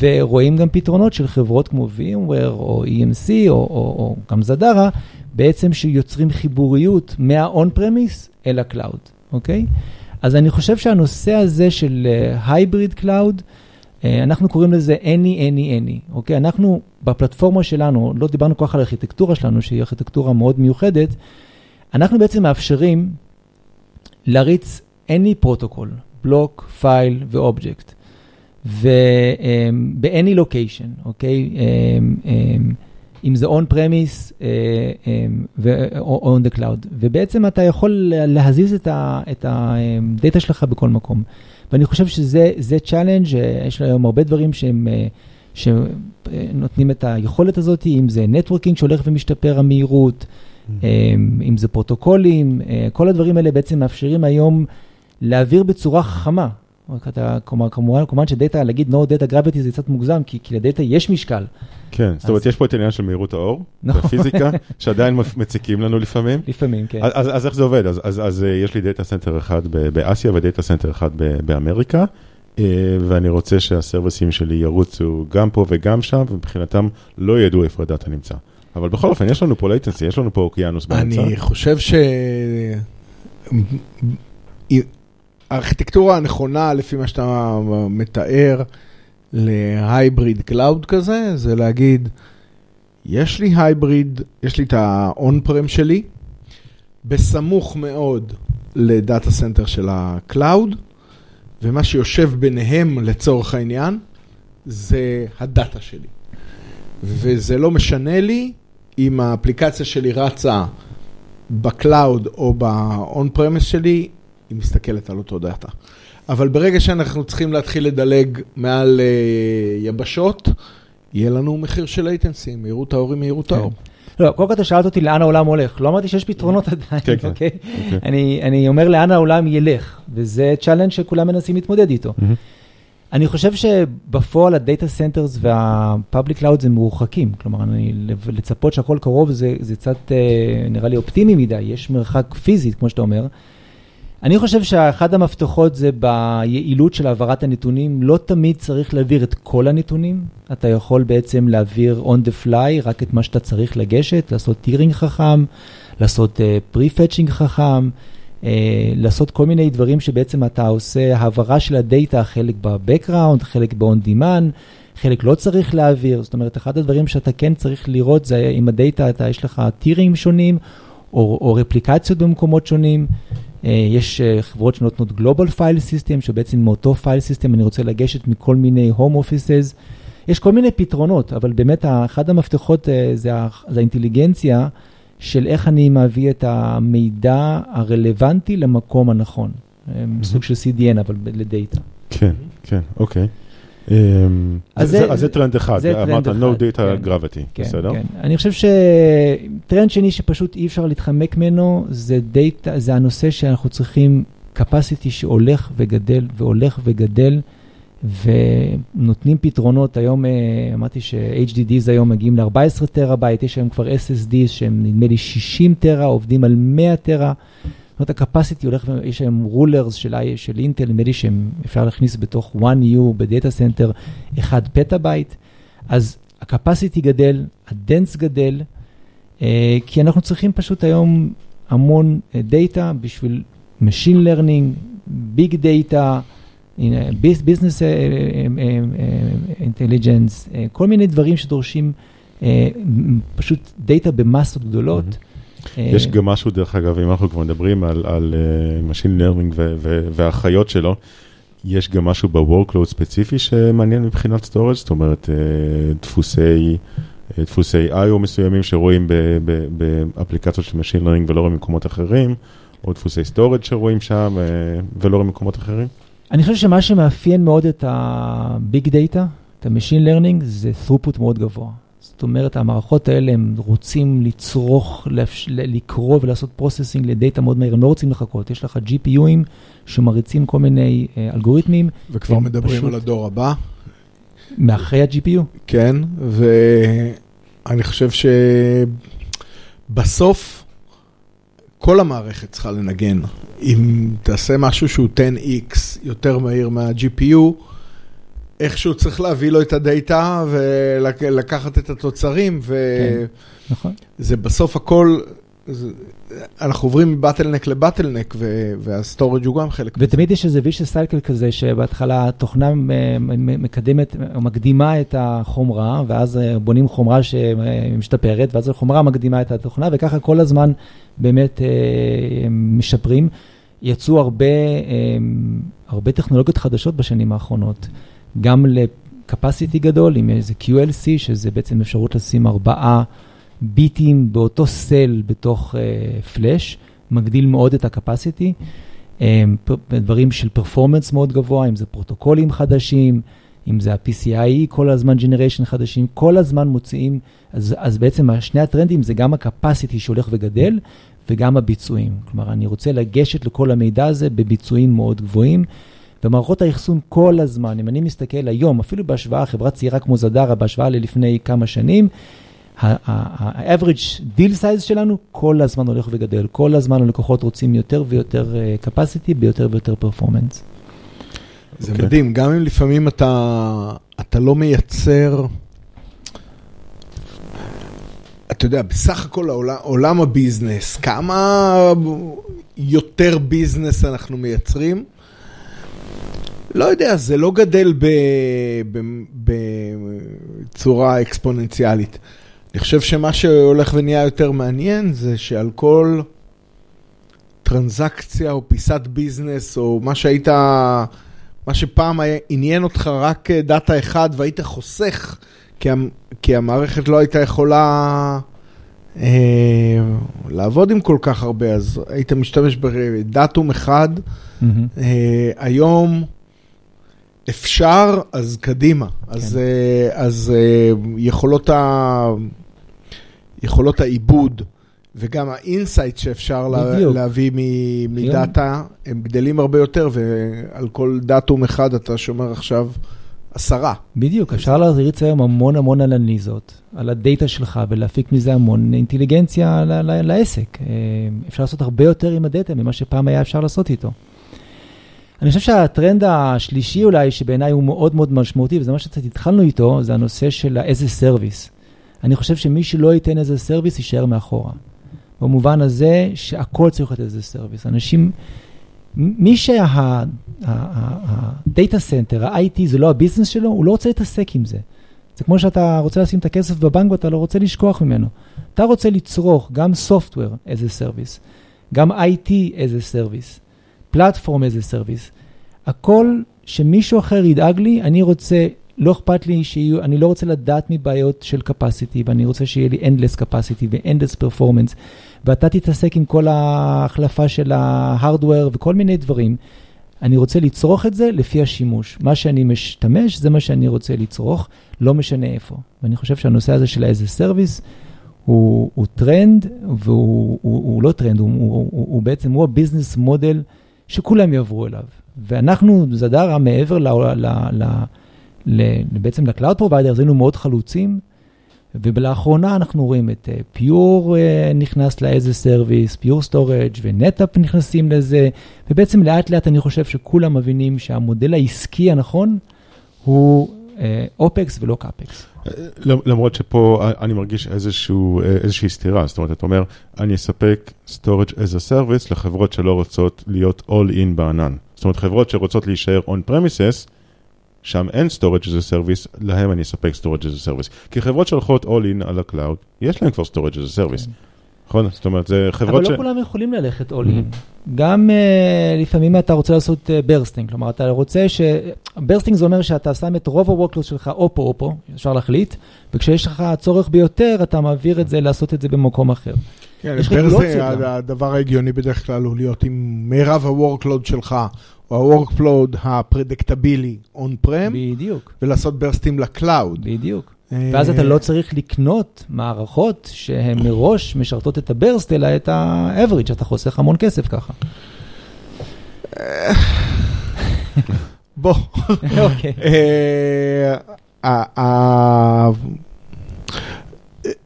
ורואים גם פתרונות של חברות כמו VMware או EMC או, או, או גם Zadara, בעצם שיוצרים חיבוריות מה-on premise אל ה cloud, אוקיי? אז אני חושב שהנושא הזה של hybrid אה, cloud, אה, אנחנו קוראים לזה any, any, any, אוקיי? אנחנו בפלטפורמה שלנו, לא דיברנו כל כך על הארכיטקטורה שלנו, שהיא ארכיטקטורה מאוד מיוחדת, אנחנו בעצם מאפשרים להריץ any פרוטוקול, block, file ואובייקט. וב-any location, אוקיי? אמ, אמ, אם זה on premise אמ, או on the cloud. ובעצם אתה יכול להזיז את ה data שלך בכל מקום. ואני חושב שזה challenge, יש היום הרבה דברים שהם... שנותנים את היכולת הזאת, אם זה networking שהולך ומשתפר המהירות, mm-hmm. אם זה פרוטוקולים, אה, כל הדברים האלה בעצם מאפשרים היום להעביר בצורה חכמה. כלומר, כמובן, כמובן ש data, להגיד no data gravity זה קצת מוגזם, כי, כי ל data יש משקל. כן, אז... זאת אומרת, יש פה את העניין של מהירות האור, נכון. בפיזיקה, שעדיין מציקים לנו לפעמים. לפעמים, כן. אז, אז איך זה עובד? אז, אז, אז יש לי data center אחד באסיה ו data center אחד באמריקה, אה, ואני רוצה שה service ים שלי ירוצו גם פה וגם שם, ומבחינתם לא ידעו איפה ה data נמצא. אבל בכל אופן, יש לנו פה latency, יש לנו פה אוקיינוס באמצע. אני חושב ש... הארכיטקטורה הנכונה, לפי מה שאתה מתאר, ל hybrid cloud כזה, זה להגיד, יש לי hybrid, יש לי את ה-on-prem שלי, בסמוך מאוד ל data center של ה cloud, ומה שיושב ביניהם לצורך העניין, זה ה data שלי. וזה לא משנה לי אם האפליקציה שלי רצה ב cloud או ב-on-premise שלי, היא מסתכלת על אותו data. אבל ברגע שאנחנו צריכים להתחיל לדלג מעל אה, יבשות, יהיה לנו מחיר של latency, מהירות האור היא מהירות האור. כן. לא, קודם כל אתה שאלת אותי לאן העולם הולך, לא אמרתי שיש פתרונות עדיין, כן, כן. אוקיי? אוקיי? אני, אני אומר לאן העולם ילך, וזה challenge שכולם מנסים להתמודד איתו. אני חושב שבפועל ה data centers וה public cloud זה מרוחקים, כלומר, אני, לצפות שהכל קרוב זה, זה קצת אה, נראה לי אופטימי מדי, יש מרחק פיזית, כמו שאתה אומר. אני חושב שאחד המפתחות זה ביעילות של העברת הנתונים. לא תמיד צריך להעביר את כל הנתונים. אתה יכול בעצם להעביר on the fly רק את מה שאתה צריך לגשת, לעשות טירינג חכם, לעשות uh, pre-fetching חכם, uh, לעשות כל מיני דברים שבעצם אתה עושה העברה של הדאטה, חלק ב-background, חלק ב-on demand. חלק לא צריך להעביר, זאת אומרת, אחד הדברים שאתה כן צריך לראות זה אם הדאטה, אתה, יש לך טירים שונים או, או רפליקציות במקומות שונים. אה, יש אה, חברות שנותנות Global File System, שבעצם מאותו File System אני רוצה לגשת מכל מיני Home Offices. יש כל מיני פתרונות, אבל באמת אחד המפתחות אה, זה, זה האינטליגנציה של איך אני מביא את המידע הרלוונטי למקום הנכון. Mm-hmm. סוג של CDN, אבל ל data. כן, כן, אוקיי. אמ, אז זה טרנד אחד, אמרת no data כן. gravity, כן, בסדר? כן, אני חושב שטרנד שני שפשוט אי אפשר להתחמק ממנו, זה דאטה, זה הנושא שאנחנו צריכים capacity שהולך וגדל והולך וגדל, ונותנים פתרונות, היום אה, אמרתי ש-HDDs היום מגיעים ל-14 טראבייט, יש היום כבר SSDs שהם נדמה לי 60 טרה, עובדים על 100 טרה. זאת אומרת, ה-capacity הולך, יש היום rulers של, של אינטל, נדמה לי שאפשר להכניס בתוך 1U ב data center 1 פטאבייט, אז ה-capacity גדל, ה-dense גדל, אה, כי אנחנו צריכים פשוט היום המון דאטה אה, בשביל Machine Learning, Big Data, Business Intelligence, כל מיני דברים שדורשים פשוט דאטה במסות גדולות. Mm-hmm. יש גם משהו, דרך אגב, אם אנחנו כבר מדברים על, על אה, Machine Learning והחיות שלו, יש גם משהו ב-workload ספציפי שמעניין מבחינת storage, זאת אומרת, uh, דפוסי, דפוסי IO מסוימים שרואים באפליקציות של Machine Learning ולא במקומות אחרים, או דפוסי storage שרואים שם ולא במקומות אחרים. אני חושב שמה שמאפיין מאוד את ה-Big Data, את ה-Machine Learning, זה throughput מאוד גבוה. זאת אומרת, המערכות האלה, הם רוצים לצרוך, לקרוא ולעשות processing לדאטה מאוד מהיר, הם לא רוצים לחכות. יש לך GPU ים שמריצים כל מיני אה, אלגוריתמים. וכבר מדברים פשוט... על הדור הבא. מאחרי ה-GPU? כן, ואני חושב שבסוף, כל המערכת צריכה לנגן. אם תעשה משהו שהוא 10x יותר מהיר מה-GPU, איכשהו צריך להביא לו את הדאטה ולקחת את התוצרים, וזה כן, נכון. בסוף הכל, אנחנו עוברים מ bottleneck ל bottleneck, וה storage הוא גם חלק מזה. ותמיד יש איזה ויש cycle כזה, שבהתחלה התוכנה מקדמת או מקדימה את החומרה, ואז אה, בונים חומרה שמשתפרת, ואז החומרה מקדימה את התוכנה, וככה כל הזמן באמת אה, משפרים. יצאו הרבה, אה, הרבה טכנולוגיות חדשות בשנים האחרונות. גם ל-capacity גדול, עם איזה QLC, שזה בעצם אפשרות לשים ארבעה ביטים באותו סל בתוך פלאש, uh, מגדיל מאוד את ה-capacity. Um, דברים של פרפורמנס מאוד גבוה, אם זה פרוטוקולים חדשים, אם זה ה-PCIe, כל הזמן ג'נריישן חדשים, כל הזמן מוציאים, אז, אז בעצם שני הטרנדים זה גם ה-capacity שהולך וגדל, וגם הביצועים. כלומר, אני רוצה לגשת לכל המידע הזה בביצועים מאוד גבוהים. ומערכות האחסון כל הזמן, אם אני מסתכל היום, אפילו בהשוואה, חברה צעירה כמו זדרה, בהשוואה ללפני כמה שנים, ה-average deal size שלנו כל הזמן הולך וגדל, כל הזמן הלקוחות רוצים יותר ויותר אה, capacity ביותר ויותר performance. זה okay. אוקיי. מדהים, גם אם לפעמים אתה, אתה לא מייצר, אתה יודע, בסך הכל העולם, עולם הביזנס, כמה יותר ביזנס אנחנו מייצרים, לא יודע, זה לא גדל בצורה אקספוננציאלית. אני חושב שמה שהולך ונהיה יותר מעניין זה שעל כל טרנזקציה או פיסת ביזנס או מה שהיית, מה שפעם היה, עניין אותך רק דאטה אחד והיית חוסך כי, כי המערכת לא הייתה יכולה אה, לעבוד עם כל כך הרבה, אז היית משתמש בדאטום אחד. Mm-hmm. אה, היום... אפשר, אז קדימה. כן. אז, אה, אז אה, יכולות, ה... יכולות העיבוד וגם ה insight שאפשר בדיוק. להביא מדאטה, הם גדלים הרבה יותר, ועל כל datum אחד אתה שומר עכשיו עשרה. בדיוק, אפשר להריץ היום המון המון אנליזות על הדאטה שלך ולהפיק מזה המון אינטליגנציה לעסק. אה, אפשר לעשות הרבה יותר עם הדאטה ממה שפעם היה אפשר לעשות איתו. אני חושב שהטרנד השלישי אולי, שבעיניי הוא מאוד מאוד משמעותי, וזה מה שקצת התחלנו איתו, זה הנושא של as a service. אני חושב שמי שלא ייתן as a service, יישאר מאחורה. במובן הזה שהכל צריך להיות as a service. אנשים, מי שה data center, ה-IT זה לא ה business שלו, הוא לא רוצה להתעסק עם זה. זה כמו שאתה רוצה לשים את הכסף בבנק ואתה לא רוצה לשכוח ממנו. אתה רוצה לצרוך גם software as a service, גם IT as a service. platform as a service. הכל שמישהו אחר ידאג לי, אני רוצה, לא אכפת לי שיהיו, אני לא רוצה לדעת מבעיות של capacity, ואני רוצה שיהיה לי endless capacity ו-endless performance, ואתה תתעסק עם כל ההחלפה של ה hardware וכל מיני דברים. אני רוצה לצרוך את זה לפי השימוש. מה שאני משתמש, זה מה שאני רוצה לצרוך, לא משנה איפה. ואני חושב שהנושא הזה של as a service, הוא, הוא טרנד, והוא הוא, הוא לא טרנד, הוא, הוא, הוא, הוא בעצם, הוא ה business model שכולם יעברו אליו. ואנחנו, Zadara, מעבר ל, ל, ל, ל, בעצם ל cloud provider, היינו מאוד חלוצים, ולאחרונה אנחנו רואים את Pure אה, אה, נכנס ל as a service, Pure Storage ו NetApp נכנסים לזה, ובעצם לאט לאט אני חושב שכולם מבינים שהמודל העסקי הנכון הוא opex אה, ולא capex. למרות שפה אני מרגיש איזשהו, איזושהי סתירה, זאת אומרת, אתה אומר, אני אספק storage as a service לחברות שלא רוצות להיות all in בענן. זאת אומרת, חברות שרוצות להישאר on premises, שם אין storage as a service, להם אני אספק storage as a service. כי חברות שהולכות all in על ה-cloud, יש להם כבר storage as a service. נכון? זאת אומרת, זה חברות ש... אבל לא כולם יכולים ללכת in. גם אה, לפעמים אתה רוצה לעשות bursting, אה, כלומר, אתה רוצה ש... bursting זה אומר שאתה שם את רוב ה-workload שלך או פה או פה, אפשר להחליט, וכשיש לך צורך ביותר, אתה מעביר את זה, לעשות את זה במקום אחר. כן, bursting, הדבר ההגיוני בדרך כלל הוא להיות עם מירב ה-workload שלך, או ה-workload ה predictable י on-prem, בדיוק. ולעשות burst ים ל cloud. בדיוק. ואז אתה לא צריך לקנות מערכות שהן מראש משרתות את ה burst, אלא את ה-average, אתה חוסך המון כסף ככה. בוא. אוקיי. אה,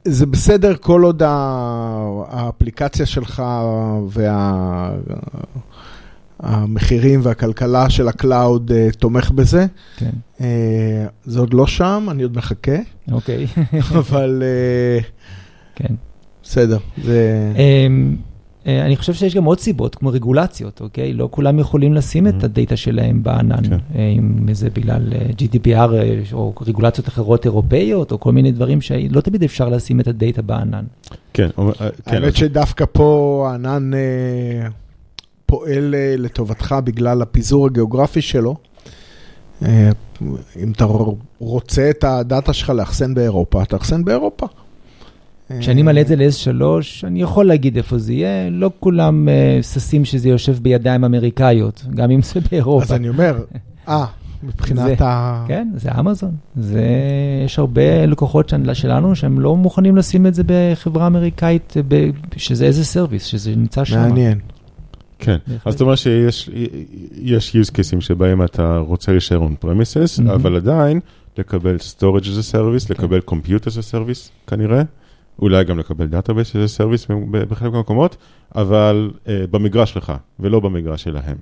זה בסדר כל עוד האפליקציה שלך והמחירים והכלכלה של ה cloud אה, תומך בזה. כן, אה, זה עוד לא שם, אני עוד מחכה, אוקיי, אבל אה, כן. בסדר, זה... אמ, אה, אני חושב שיש גם עוד סיבות, כמו רגולציות, אוקיי? לא כולם יכולים לשים את Mhm. הדאטה שלהם בענן, כן. אם זה בגלל GDPR או רגולציות אחרות אירופאיות, או כל מיני דברים שלא תמיד אפשר לשים את הדאטה בענן. כן, כן, האמת שדווקא פה הענן אה, פועל אה, לטובתך בגלל הפיזור הגיאוגרפי שלו. אה, אם אתה רוצה את הדאטה שלך לאחסן באירופה, תאחסן באירופה. כשאני אה, מעלה את זה ל-S3, אני יכול להגיד איפה זה יהיה, לא כולם ששים שזה יושב בידיים אמריקאיות, גם אם זה באירופה. אז אני אומר, אה, מבחינת זה- ה... כן, זה אמזון. זה, יש הרבה לקוחות של- שלנו שהם לא מוכנים לשים את זה בחברה אמריקאית, ב- שזה איזה סרוויס, שזה נמצא שם. מעניין. כן. אז זאת אומרת שיש יש use cases שבהם אתה רוצה להישאר on premises, Mhm. אבל עדיין לקבל storage as a service, לקבל compute as a service כנראה, אולי גם לקבל database as a service בחלק מהמקומות, אבל אה, במגרש שלך ולא במגרש שלהם.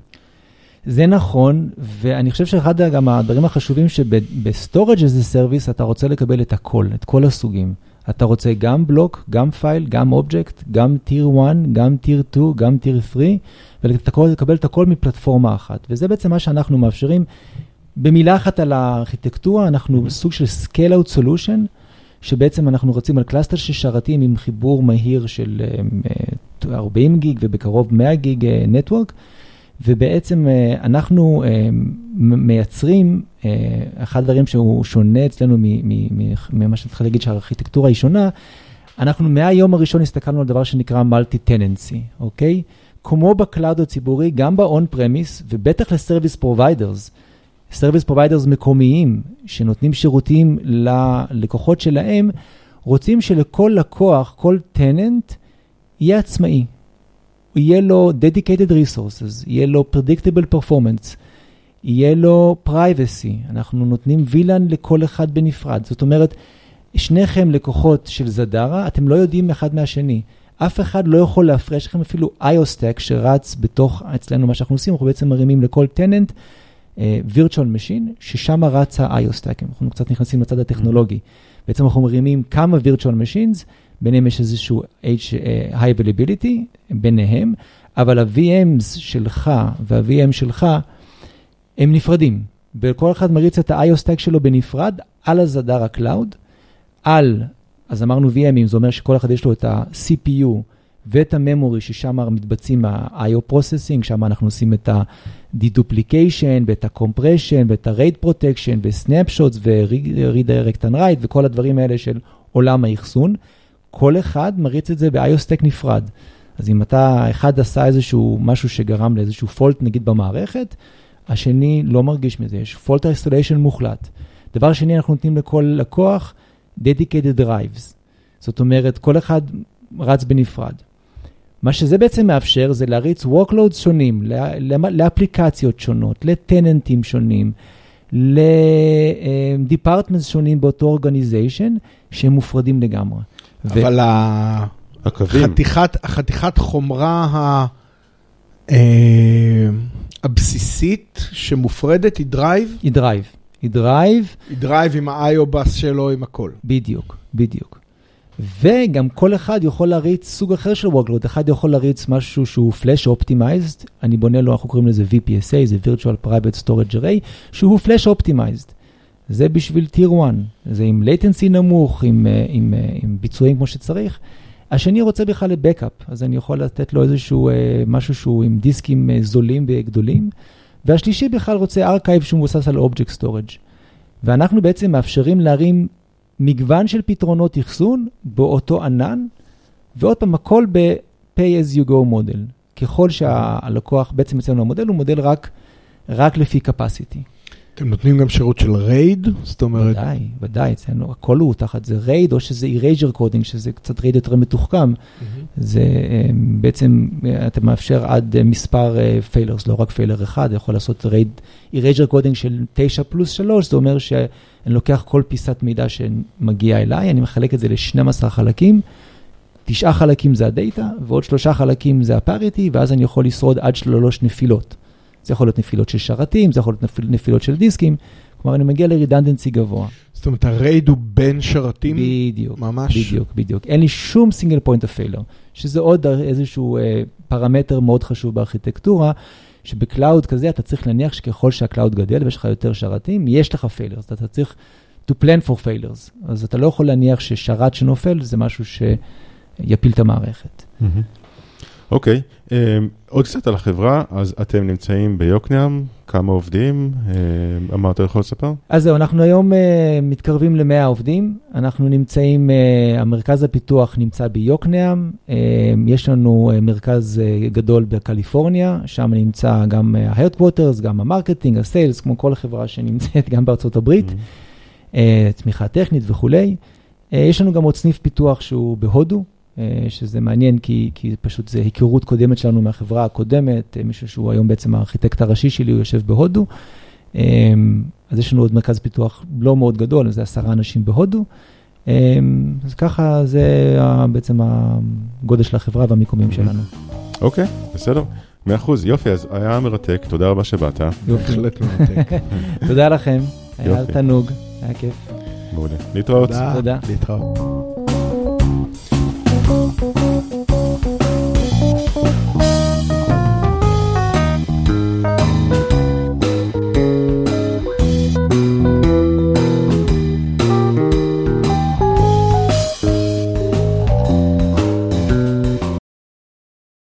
זה נכון, ואני חושב שאחד גם הדברים החשובים שב-Storage as a Service אתה רוצה לקבל את הכל, את כל הסוגים. אתה רוצה גם בלוק, גם file, גם אובייקט, גם tier 1, גם tier 2, גם tier 3, ולקבל את הכל מפלטפורמה אחת. וזה בעצם מה שאנחנו מאפשרים. במילה אחת על הארכיטקטורה, אנחנו סוג של Scale-out Solution, שבעצם אנחנו רוצים על cluster של שרתים עם חיבור מהיר של אה, 40 gig ובקרוב 100 gig network. ובעצם אה, אנחנו אה, מייצרים, אה, אחד הדברים שהוא שונה אצלנו ממה שהתחלתי להגיד שהארכיטקטורה היא שונה, אנחנו מהיום הראשון הסתכלנו על דבר שנקרא multi-tenancy, אוקיי? כמו ב cloud הציבורי, גם ב-on premise, ובטח ל service providers, service providers מקומיים שנותנים שירותים ללקוחות שלהם, רוצים שלכל לקוח, כל tenant, יהיה עצמאי. יהיה לו dedicated resources, יהיה לו predictable performance, יהיה לו privacy. אנחנו נותנים VLAN לכל אחד בנפרד. זאת אומרת, שניכם לקוחות של זדרה, אתם לא יודעים אחד מהשני. אף אחד לא יכול להפריע, יש לכם אפילו IO-Stack שרץ בתוך, אצלנו מה שאנחנו עושים, אנחנו בעצם מרימים לכל tenant אה, virtual machine, ששם רץ ה-IO-Stack. אנחנו קצת נכנסים לצד הטכנולוגי. בעצם אנחנו מרימים כמה virtual machines, ביניהם יש איזשהו H, אה, high availability ביניהם, אבל ה-VMs שלך וה-VM שלך הם נפרדים. וכל אחד מריץ את ה-IO-Stack שלו בנפרד על ה Zadara Cloud, על, אז אמרנו VM ים, זה אומר שכל אחד יש לו את ה-CPU ואת ה memory ששם מתבצעים ה-IO Processing, שם אנחנו עושים את ה-deduplication ואת ה-compression ואת ה- RAID protection ו-snapshots ו- redirect on write וכל הדברים האלה של עולם האחסון. כל אחד מריץ את זה ב-IO-Stack נפרד. אז אם אתה, אחד עשה איזשהו משהו שגרם לאיזשהו fault נגיד במערכת, השני לא מרגיש מזה, יש fault isolation מוחלט. דבר שני, אנחנו נותנים לכל לקוח dedicated drives. זאת אומרת, כל אחד רץ בנפרד. מה שזה בעצם מאפשר זה להריץ workloads שונים, לאפליקציות שונות, לטננטים שונים, לדיפרטמנטס שונים באותו אורגניזיישן, שהם מופרדים לגמרי. אבל ה- הקווים, חתיכת, החתיכת חומרה ה... אה, הבסיסית שמופרדת היא drive, היא drive. היא drive, היא drive עם ה-IO-Bus שלו, עם הכל. בדיוק, בדיוק. וגם כל אחד יכול להריץ סוג אחר של workload, אחד יכול להריץ משהו שהוא flash optimized, אני בונה לו, אנחנו קוראים לזה VPSA, זה virtual private storage array, שהוא flash optimized. זה בשביל tier 1, זה עם latency נמוך, עם, אה, עם, אה, עם ביצועים כמו שצריך. השני רוצה בכלל ל backup, אז אני יכול לתת לו איזשהו אה, משהו שהוא עם דיסקים זולים וגדולים. והשלישי בכלל רוצה archive שהוא מבוסס על object storage. ואנחנו בעצם מאפשרים להרים מגוון של פתרונות אחסון באותו ענן, ועוד פעם, הכל ב-pay as you go מודל. ככל שהלקוח, בעצם אצלנו המודל הוא מודל רק, רק לפי capacity. אתם נותנים גם שירות של RAID? זאת אומרת, ודאי, ודאי, אצלנו הכל הוא תחת זה RAID, או שזה erasure coding, שזה קצת RAID יותר מתוחכם. זה אה, בעצם, אה, אתה מאפשר עד אה, מספר failures, לא רק failure אחד, יכול לעשות erasure coding של 9 פלוס 3, זה אומר שאני לוקח כל פיסת מידע שמגיעה אליי, אני מחלק את זה ל-12 חלקים, תשעה חלקים זה ה data, ועוד שלושה חלקים זה ה parity, ואז אני יכול לשרוד עד שלוש נפילות. זה יכול להיות נפילות של שרתים, זה יכול להיות נפילות של דיסקים, כלומר אני מגיע ל redundancy גבוה. זאת אומרת, ה RAID הוא בין שרתים? בדיוק. ממש? בדיוק, בדיוק. אין לי שום single point of failure, שזה עוד איזשהו אה, פרמטר מאוד חשוב בארכיטקטורה, שב cloud כזה אתה צריך להניח שככל שה cloud גדל ויש לך יותר שרתים, יש לך failures, אתה צריך to plan for failures. אז אתה לא יכול להניח ששרת שנופל זה משהו שיפיל את המערכת. Mm-hmm. אוקיי, okay. אמ, אמ, עוד קצת על החברה, אז אתם נמצאים ביוקנעם, כמה עובדים? אה, מה אתה יכול לספר? אז זהו, אנחנו היום uh, מתקרבים ל-100 עובדים, אנחנו נמצאים, אה, המרכז הפיתוח נמצא ביוקנעם, אה, יש לנו אה, מרכז אה, גדול בקליפורניה, שם נמצא גם ה-Headquarters, גם ה marketing, ה sales, כמו כל חברה שנמצאת גם בארצות הברית, mm-hmm. אה, תמיכה טכנית וכולי. אה, יש לנו גם עוד סניף פיתוח שהוא בהודו. אה, שזה מעניין, כי, כי פשוט זה היכרות קודמת שלנו מהחברה הקודמת, אה, מישהו שהוא היום בעצם הארכיטקט הראשי שלי, הוא יושב בהודו. אה, אז יש לנו עוד מרכז פיתוח לא מאוד גדול, זה עשרה אנשים בהודו. אז ככה זה בעצם הגודל של החברה והמיקומים שלנו. אוקיי, okay, בסדר. מאה אחוז, יופי, אז היה מרתק, תודה רבה שבאת. יופי. בהחלט מרתק. תודה לכם, היה תענוג, היה כיף. מעולה. להתראות. תודה. להתראות.